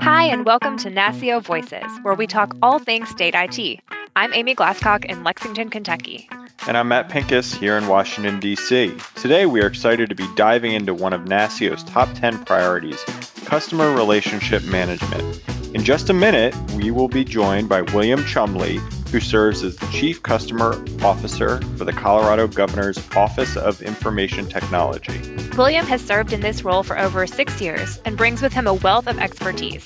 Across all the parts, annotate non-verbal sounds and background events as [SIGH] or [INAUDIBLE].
Hi, and welcome to NASCIO Voices, where we talk all things state IT. I'm Amy Glasscock in Lexington, Kentucky. And I'm Matt Pincus here in Washington, D.C. Today we are excited to be diving into one of NASCIO's top 10 priorities customer relationship management. In just a minute, we will be joined by William Chumley, who serves as the Chief Customer Officer for the Colorado Governor's Office of Information Technology. William has served in this role for over six years and brings with him a wealth of expertise.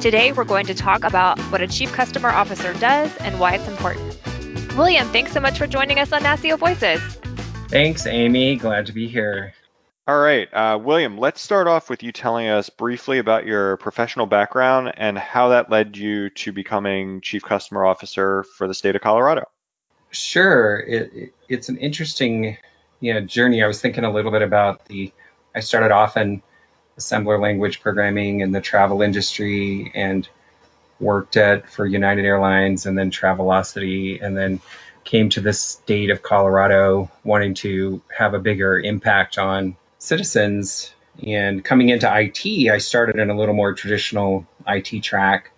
Today, we're going to talk about what a Chief Customer Officer does and why it's important. William, thanks so much for joining us on NASCIO Voices. Thanks, Amy. Glad to be here. All right, uh, William, let's start off with you telling us briefly about your professional background and how that led you to becoming Chief Customer Officer for the state of Colorado. Sure. It, it, it's an interesting you know, journey. I was thinking a little bit about the, I started off in assembler language programming in the travel industry and worked at for United Airlines and then Travelocity and then came to the state of Colorado wanting to have a bigger impact on citizens. And coming into IT, I started in a little more traditional IT track,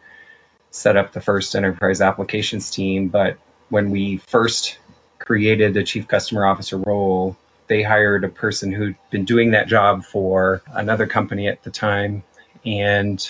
set up the first enterprise applications team. But when we first created the chief customer officer role, they hired a person who'd been doing that job for another company at the time. And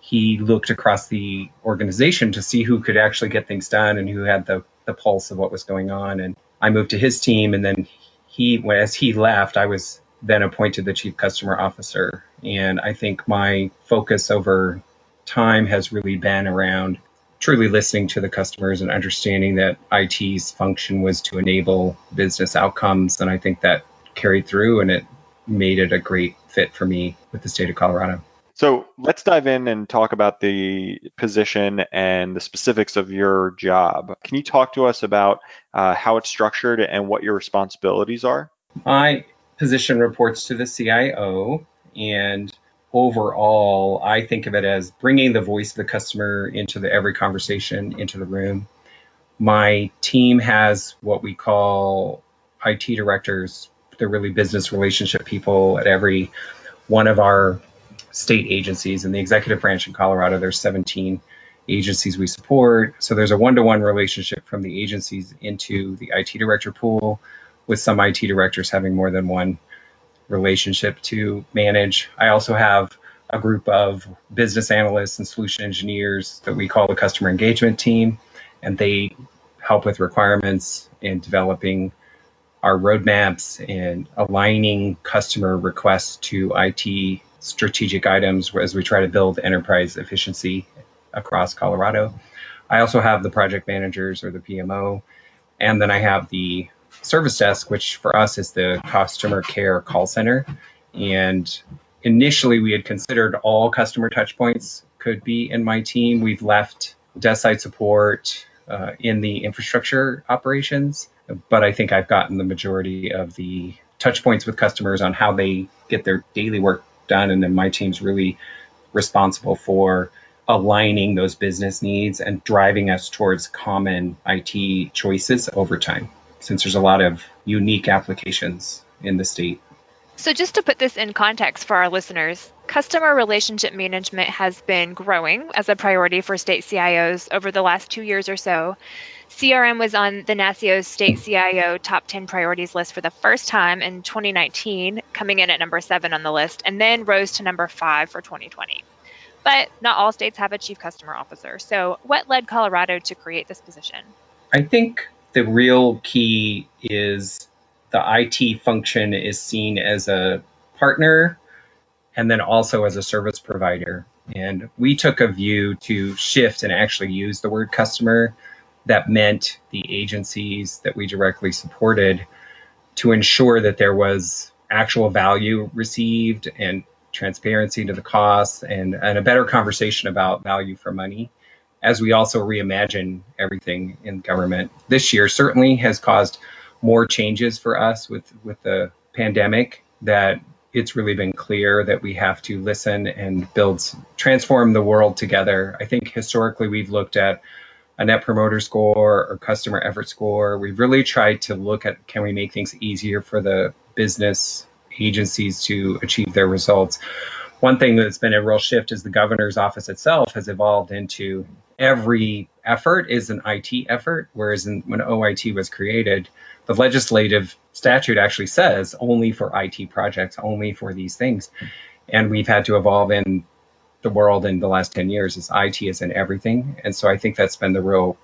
he looked across the organization to see who could actually get things done and who had the, the pulse of what was going on. And I moved to his team, and then he, as he left, I was then appointed the chief customer officer. And I think my focus over time has really been around truly listening to the customers and understanding that IT's function was to enable business outcomes. And I think that carried through and it made it a great fit for me with the state of Colorado. So let's dive in and talk about the position and the specifics of your job. Can you talk to us about uh, how it's structured and what your responsibilities are? My position reports to the CIO, and overall, I think of it as bringing the voice of the customer into the, every conversation, into the room. My team has what we call IT directors. They're really business relationship people at every one of our state agencies in the executive branch in Colorado. There's 17 agencies we support. So there's a one-to-one relationship from the agencies into the IT director pool, with some IT directors having more than one relationship to manage. I also have a group of business analysts and solution engineers that we call the customer engagement team, and they help with requirements and developing our roadmaps and aligning customer requests to IT strategic items as we try to build enterprise efficiency across Colorado. I also have the project managers or the PMO, and then I have the service desk, which for us is the customer care call center. And initially, we had considered all customer touchpoints could be in my team. We've left desk side support uh, in the infrastructure operations, but I think I've gotten the majority of the touch points with customers on how they get their daily work done. And then my team's really responsible for aligning those business needs and driving us towards common IT choices over time, since there's a lot of unique applications in the state. So, just to put this in context for our listeners, customer relationship management has been growing as a priority for state CIOs over the last two years or so. CRM was on the NASCIO State CIO Top 10 Priorities list for the first time in 2019, coming in at number seven on the list, and then rose to number five for 2020. But not all states have a chief customer officer. So, what led Colorado to create this position? I think the real key is the IT function is seen as a partner and then also as a service provider. And we took a view to shift and actually use the word customer that meant the agencies that we directly supported to ensure that there was actual value received and transparency to the costs and, and a better conversation about value for money as we also reimagine everything in government. This year certainly has caused more changes for us with, with the pandemic that it's really been clear that we have to listen and build, transform the world together. I think historically we've looked at a net promoter score or customer effort score. We've really tried to look at can we make things easier for the business agencies to achieve their results. One thing that's been a real shift is the governor's office itself has evolved into every effort is an IT effort, whereas in, when OIT was created, the legislative statute actually says only for IT projects, only for these things. And we've had to evolve in the world in the last 10 years is IT is in everything. And so I think that's been the real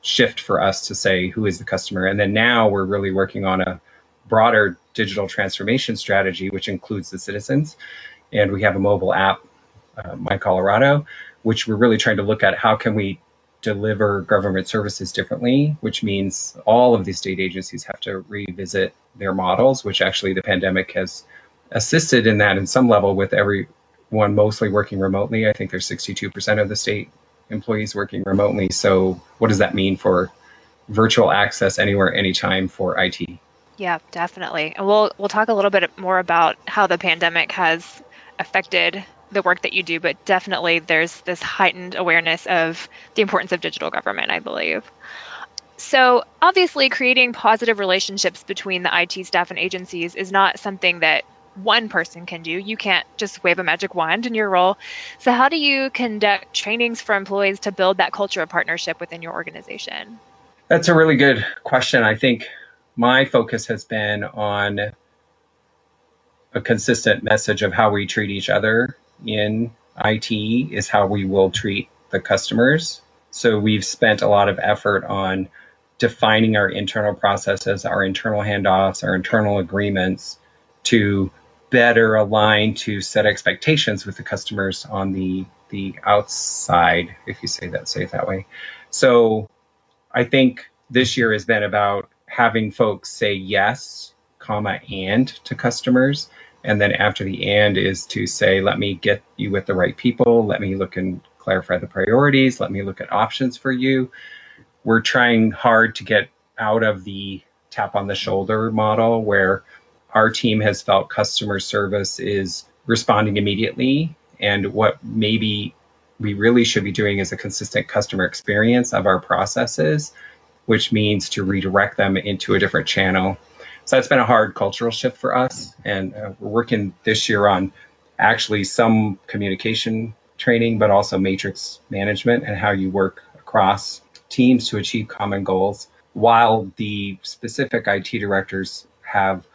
shift for us to say who is the customer. And then now we're really working on a broader digital transformation strategy, which includes the citizens. And we have a mobile app, uh, My Colorado, which we're really trying to look at how can we deliver government services differently, which means all of these state agencies have to revisit their models, which actually the pandemic has assisted in that in some level with everyone mostly working remotely. I think there's 62% of the state employees working remotely. So what does that mean for virtual access anywhere, anytime for IT? Yeah, definitely. And we'll we'll talk a little bit more about how the pandemic has affected the work that you do, but definitely there's this heightened awareness of the importance of digital government, I believe. So, obviously, creating positive relationships between the IT staff and agencies is not something that one person can do. You can't just wave a magic wand in your role. So, how do you conduct trainings for employees to build that culture of partnership within your organization? That's a really good question. I think my focus has been on a consistent message of how we treat each other in IT is how we will treat the customers. So we've spent a lot of effort on defining our internal processes, our internal handoffs, our internal agreements to better align to set expectations with the customers on the the outside, if you say that, say it that way. So I think this year has been about having folks say yes, comma, and to customers and then after the and is to say, let me get you with the right people. Let me look and clarify the priorities. Let me look at options for you. We're trying hard to get out of the tap on the shoulder model where our team has felt customer service is responding immediately. And what maybe we really should be doing is a consistent customer experience of our processes, which means to redirect them into a different channel so that's been a hard cultural shift for us. And uh, we're working this year on actually some communication training, but also matrix management and how you work across teams to achieve common goals, while the specific IT directors have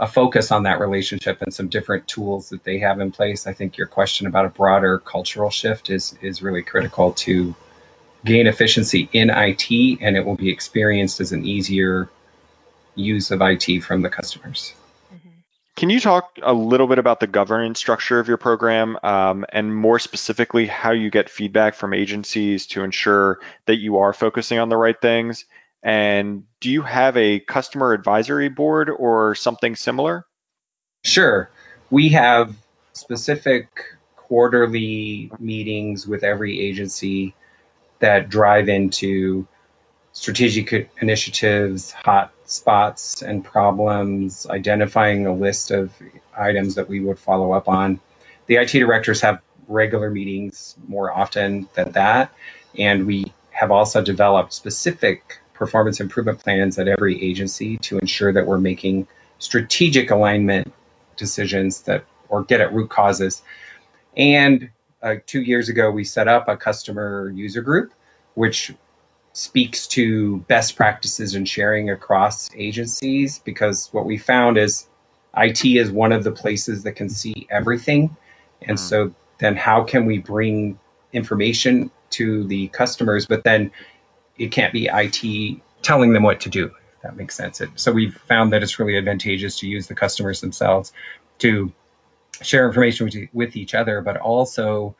a focus on that relationship and some different tools that they have in place. I think your question about a broader cultural shift is is really critical to gain efficiency in IT, and it will be experienced as an easier use of IT from the customers. Mm-hmm. Can you talk a little bit about the governance structure of your program um, and more specifically how you get feedback from agencies to ensure that you are focusing on the right things? And do you have a customer advisory board or something similar? Sure. We have specific quarterly meetings with every agency that drive into strategic initiatives, hot spots and problems, identifying a list of items that we would follow up on. The IT directors have regular meetings more often than that, and we have also developed specific performance improvement plans at every agency to ensure that we're making strategic alignment decisions that or get at root causes. And uh, two years ago, we set up a customer user group, which speaks to best practices and sharing across agencies because what we found is IT is one of the places that can see everything. And mm. so then how can we bring information to the customers, but then it can't be IT telling them what to do, if that makes sense. So we've found that it's really advantageous to use the customers themselves to share information with, with each other, but also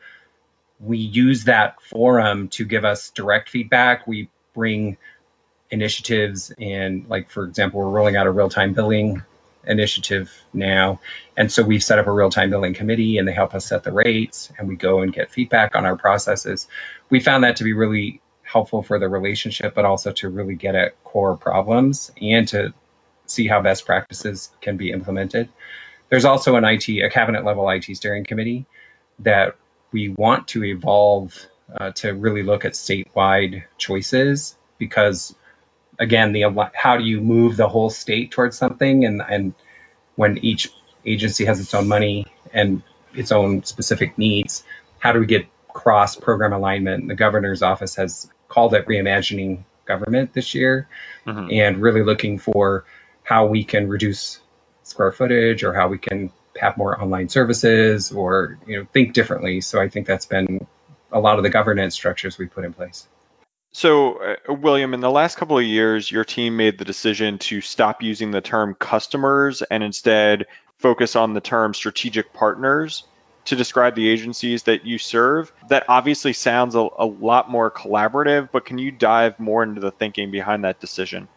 we use that forum to give us direct feedback. We bring initiatives and like for example we're rolling out a real-time billing initiative now. And so we've set up a real-time billing committee and they help us set the rates and we go and get feedback on our processes. We found that to be really helpful for the relationship but also to really get at core problems and to see how best practices can be implemented. There's also an IT a cabinet level IT steering committee that we want to evolve uh, to really look at statewide choices because again the how do you move the whole state towards something and and when each agency has its own money and its own specific needs. How do we get cross program alignment? The governor's office has called it reimagining government this year mm-hmm. and really looking for how we can reduce square footage or how we can have more online services or you know think differently. So I think that's been a lot of the governance structures we put in place. So, uh, William, in the last couple of years, your team made the decision to stop using the term customers and instead focus on the term strategic partners to describe the agencies that you serve. That obviously sounds a, a lot more collaborative, but can you dive more into the thinking behind that decision?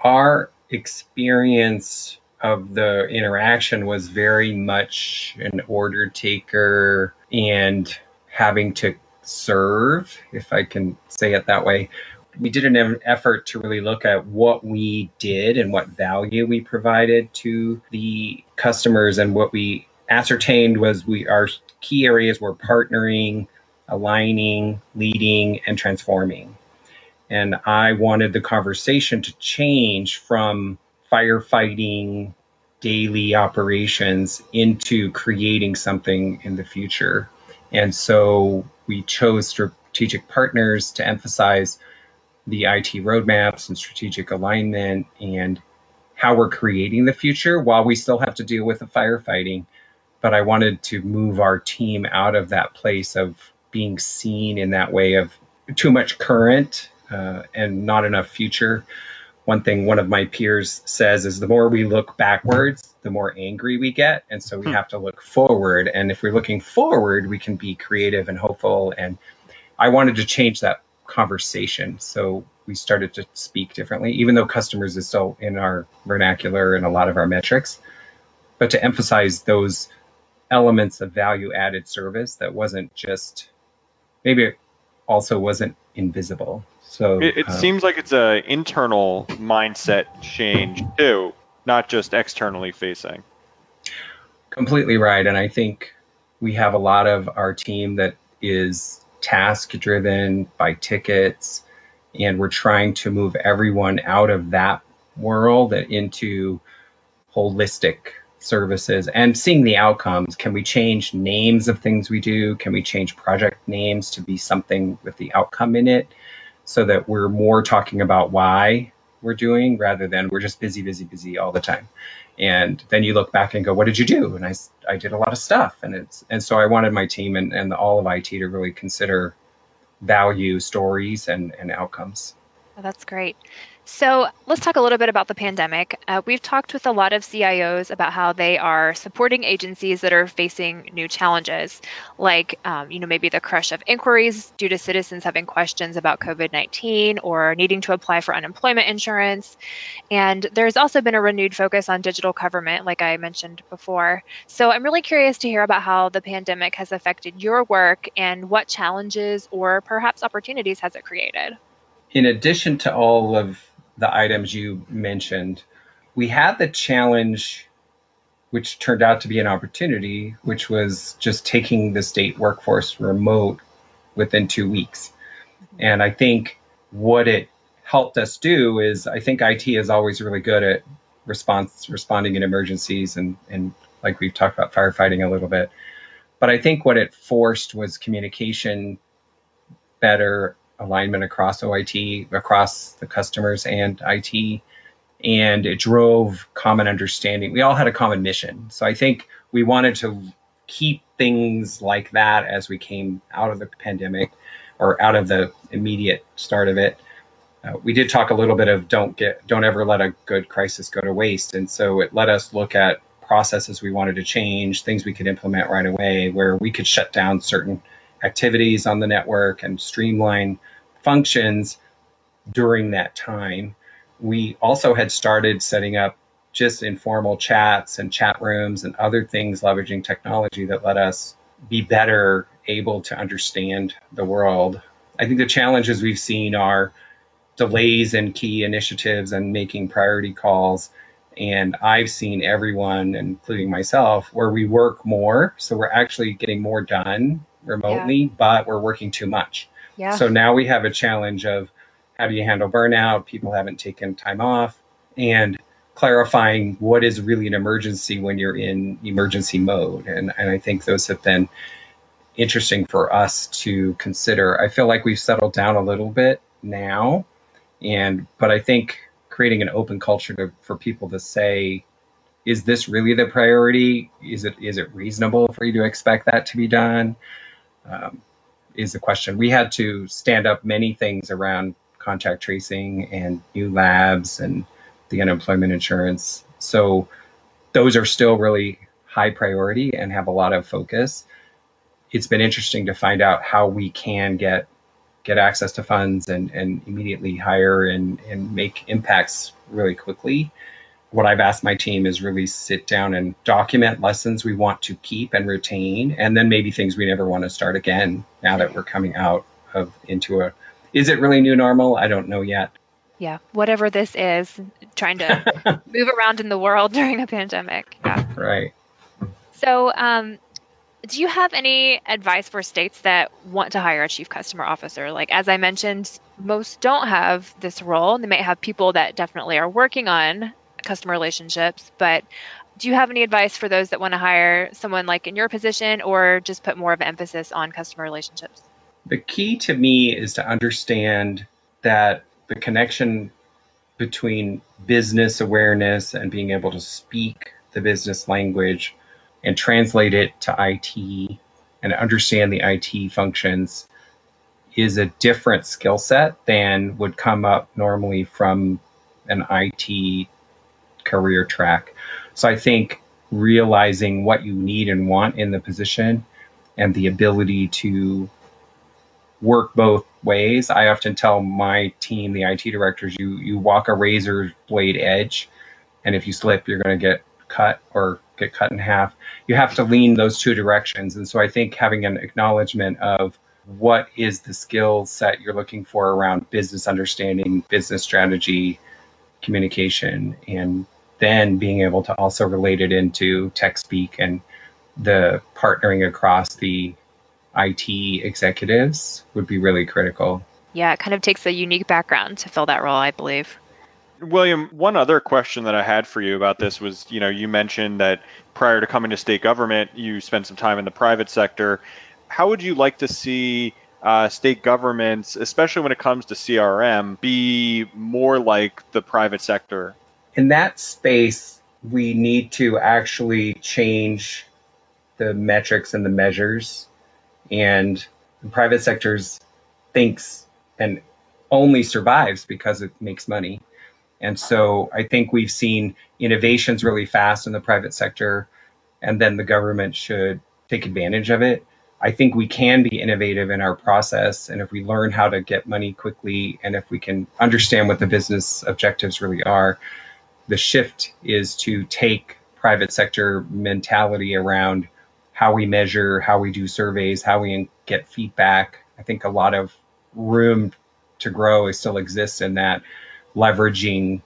Our experience of the interaction was very much an order taker and having to serve, if I can say it that way. We did an effort to really look at what we did and what value we provided to the customers. And what we ascertained was we our key areas were partnering, aligning, leading, and transforming. And I wanted the conversation to change from firefighting daily operations into creating something in the future. And so we chose strategic partners to emphasize the IT roadmaps and strategic alignment and how we're creating the future while we still have to deal with the firefighting. But I wanted to move our team out of that place of being seen in that way of too much current uh, and not enough future. One thing one of my peers says is the more we look backwards, the more angry we get. And so we hmm. have to look forward. And if we're looking forward, we can be creative and hopeful. And I wanted to change that conversation. So we started to speak differently, even though customers is still in our vernacular and a lot of our metrics, but to emphasize those elements of value added service that wasn't just maybe it also wasn't invisible. So it, it uh, seems like it's an internal mindset change too not just externally facing. Completely right. And I think we have a lot of our team that is task driven by tickets, and we're trying to move everyone out of that world and into holistic services and seeing the outcomes. Can we change names of things we do? Can we change project names to be something with the outcome in it so that we're more talking about why we're doing rather than we're just busy, busy, busy all the time. And then you look back and go, what did you do? And I, I did a lot of stuff. And it's, and so I wanted my team and, and all of IT to really consider value stories and, and outcomes. Oh, that's great. So let's talk a little bit about the pandemic. Uh, we've talked with a lot of CIOs about how they are supporting agencies that are facing new challenges, like um, you know maybe the crush of inquiries due to citizens having questions about COVID-19 or needing to apply for unemployment insurance. And there's also been a renewed focus on digital government, like I mentioned before. So I'm really curious to hear about how the pandemic has affected your work and what challenges or perhaps opportunities has it created. In addition to all of the items you mentioned, we had the challenge, which turned out to be an opportunity, which was just taking the state workforce remote within two weeks. And I think what it helped us do is I think IT is always really good at response responding in emergencies and, and like we've talked about firefighting a little bit. But I think what it forced was communication better alignment across OIT, across the customers and IT, and it drove common understanding. We all had a common mission. So I think we wanted to keep things like that as we came out of the pandemic or out of the immediate start of it. Uh, we did talk a little bit of don't get don't ever let a good crisis go to waste and so it let us look at processes we wanted to change things we could implement right away where we could shut down certain activities on the network and streamline functions during that time. We also had started setting up just informal chats and chat rooms and other things leveraging technology that let us be better able to understand the world. I think the challenges we've seen are delays in key initiatives and making priority calls. And I've seen everyone, including myself, where we work more. So we're actually getting more done remotely, yeah. but we're working too much. Yeah. So now we have a challenge of how do you handle burnout? People haven't taken time off. And clarifying what is really an emergency when you're in emergency mode. And, and I think those have been interesting for us to consider. I feel like we've settled down a little bit now, and but I think creating an open culture to, for people to say, is this really the priority? Is it is it reasonable for you to expect that to be done? Um, is the question. We had to stand up many things around contact tracing and new labs and the unemployment insurance. So those are still really high priority and have a lot of focus. It's been interesting to find out how we can get get access to funds and, and immediately hire and, and make impacts really quickly. What I've asked my team is really sit down and document lessons we want to keep and retain, and then maybe things we never want to start again now that we're coming out of into a is it really new normal? I don't know yet. Yeah, whatever this is, trying to [LAUGHS] move around in the world during a pandemic. Yeah. Right. So, um, do you have any advice for states that want to hire a chief customer officer? Like, as I mentioned, most don't have this role. They might have people that definitely are working on customer relationships, but do you have any advice for those that want to hire someone like in your position or just put more of an emphasis on customer relationships? The key to me is to understand that the connection between business awareness and being able to speak the business language and translate it to IT and understand the IT functions is a different skill set than would come up normally from an IT career track. So I think realizing what you need and want in the position and the ability to work both ways. I often tell my team, the IT directors, you you walk a razor blade edge, and if you slip, you're going to get cut or get cut in half. You have to lean those two directions. And so I think having an acknowledgement of what is the skill set you're looking for around business understanding, business strategy, communication, and then being able to also relate it into tech speak and the partnering across the IT executives would be really critical. Yeah, it kind of takes a unique background to fill that role, I believe. William, one other question that I had for you about this was, you know, you mentioned that prior to coming to state government, you spent some time in the private sector. How would you like to see uh, state governments, especially when it comes to CRM, be more like the private sector? In that space, we need to actually change the metrics and the measures. And the private sector thinks and only survives because it makes money. And so I think we've seen innovations really fast in the private sector, and then the government should take advantage of it. I think we can be innovative in our process, and if we learn how to get money quickly, and if we can understand what the business objectives really are, the shift is to take private sector mentality around how we measure, how we do surveys, how we get feedback. I think a lot of room to grow still exists in that leveraging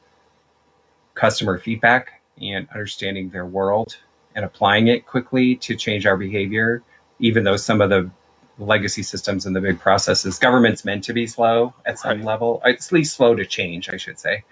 customer feedback and understanding their world and applying it quickly to change our behavior, even though some of the legacy systems and the big processes, government's meant to be slow at some right. level, at least slow to change, I should say.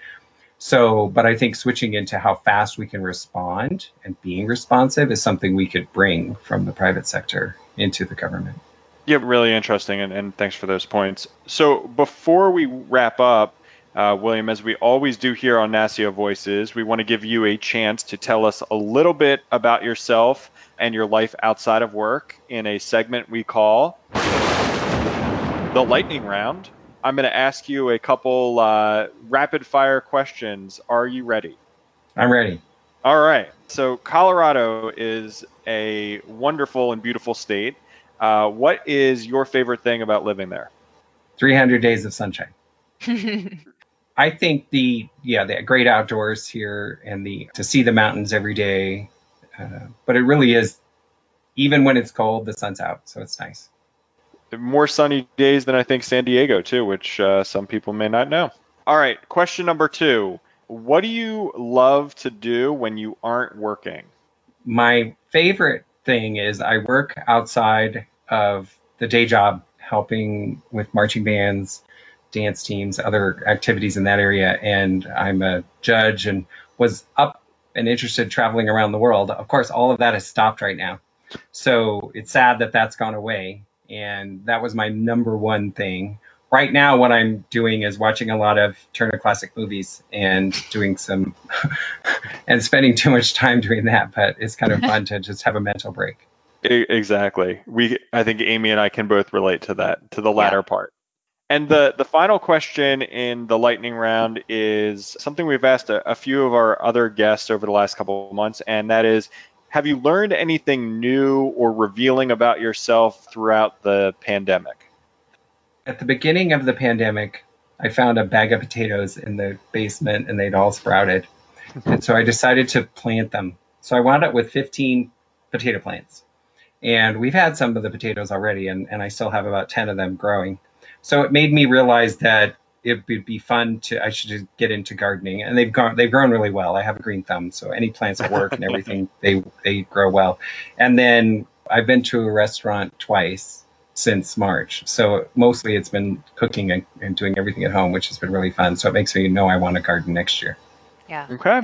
So, but I think switching into how fast we can respond and being responsive is something we could bring from the private sector into the government. Yeah, really interesting, and, and thanks for those points. So, before we wrap up, uh, William, as we always do here on NASCIO Voices, we want to give you a chance to tell us a little bit about yourself and your life outside of work in a segment we call the Lightning Round. I'm going to ask you a couple uh, rapid fire questions. Are you ready? I'm ready. All right. So, Colorado is a wonderful and beautiful state. Uh, what is your favorite thing about living there? 300 days of sunshine. [LAUGHS] I think the yeah the great outdoors here and the to see the mountains every day, uh, but it really is even when it's cold the sun's out so it's nice. More sunny days than I think San Diego too, which uh, some people may not know. All right, question number two: What do you love to do when you aren't working? My favorite thing is I work outside of the day job helping with marching bands dance teams, other activities in that area. And I'm a judge and was up and interested traveling around the world. Of course, all of that has stopped right now. So it's sad that that's gone away. And that was my number one thing. Right now, what I'm doing is watching a lot of Turner Classic movies and doing some, [LAUGHS] and spending too much time doing that. But it's kind of fun to just have a mental break. Exactly. We, I think Amy and I can both relate to that, to the latter yeah. part. And the, the final question in the lightning round is something we've asked a, a few of our other guests over the last couple of months, and that is have you learned anything new or revealing about yourself throughout the pandemic? At the beginning of the pandemic, I found a bag of potatoes in the basement and they'd all sprouted. [LAUGHS] and so I decided to plant them. So I wound up with 15 potato plants. And we've had some of the potatoes already, and, and I still have about 10 of them growing. So it made me realize that it would be fun to I should just get into gardening, and they've gone they've grown really well. I have a green thumb, so any plants that work and [LAUGHS] everything they they grow well. And then I've been to a restaurant twice since March, so mostly it's been cooking and, and doing everything at home, which has been really fun. So it makes me know I want to garden next year. Yeah. Okay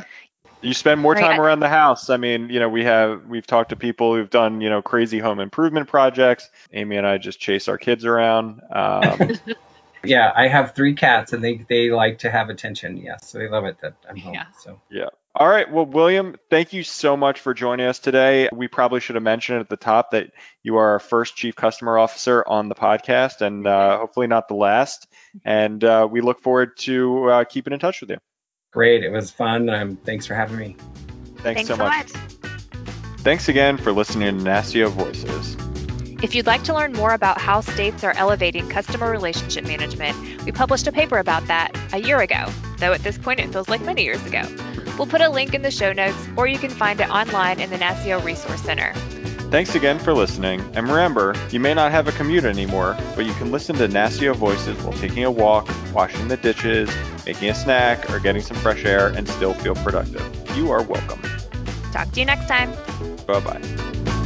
you spend more time around the house. I mean, you know, we have we've talked to people who've done you know crazy home improvement projects. Amy and I just chase our kids around. Um, [LAUGHS] yeah, I have three cats, and they they like to have attention. Yes, so they love it that I'm home. Yeah. So yeah. All right. Well, William, thank you so much for joining us today. We probably should have mentioned at the top that you are our first chief customer officer on the podcast, and uh, hopefully not the last. And uh, we look forward to uh, keeping in touch with you. Great. It was fun. Um, thanks for having me. Thanks, thanks so much. Thanks again for listening to NASCIO Voices. If you'd like to learn more about how states are elevating customer relationship management, we published a paper about that a year ago, though at this point it feels like many years ago. We'll put a link in the show notes, or you can find it online in the NASCIO Resource Center. Thanks again for listening, and remember, you may not have a commute anymore, but you can listen to NASCIO Voices while taking a walk, washing the dishes, making a snack, or getting some fresh air and still feel productive. You are welcome. Talk to you next time. Bye bye.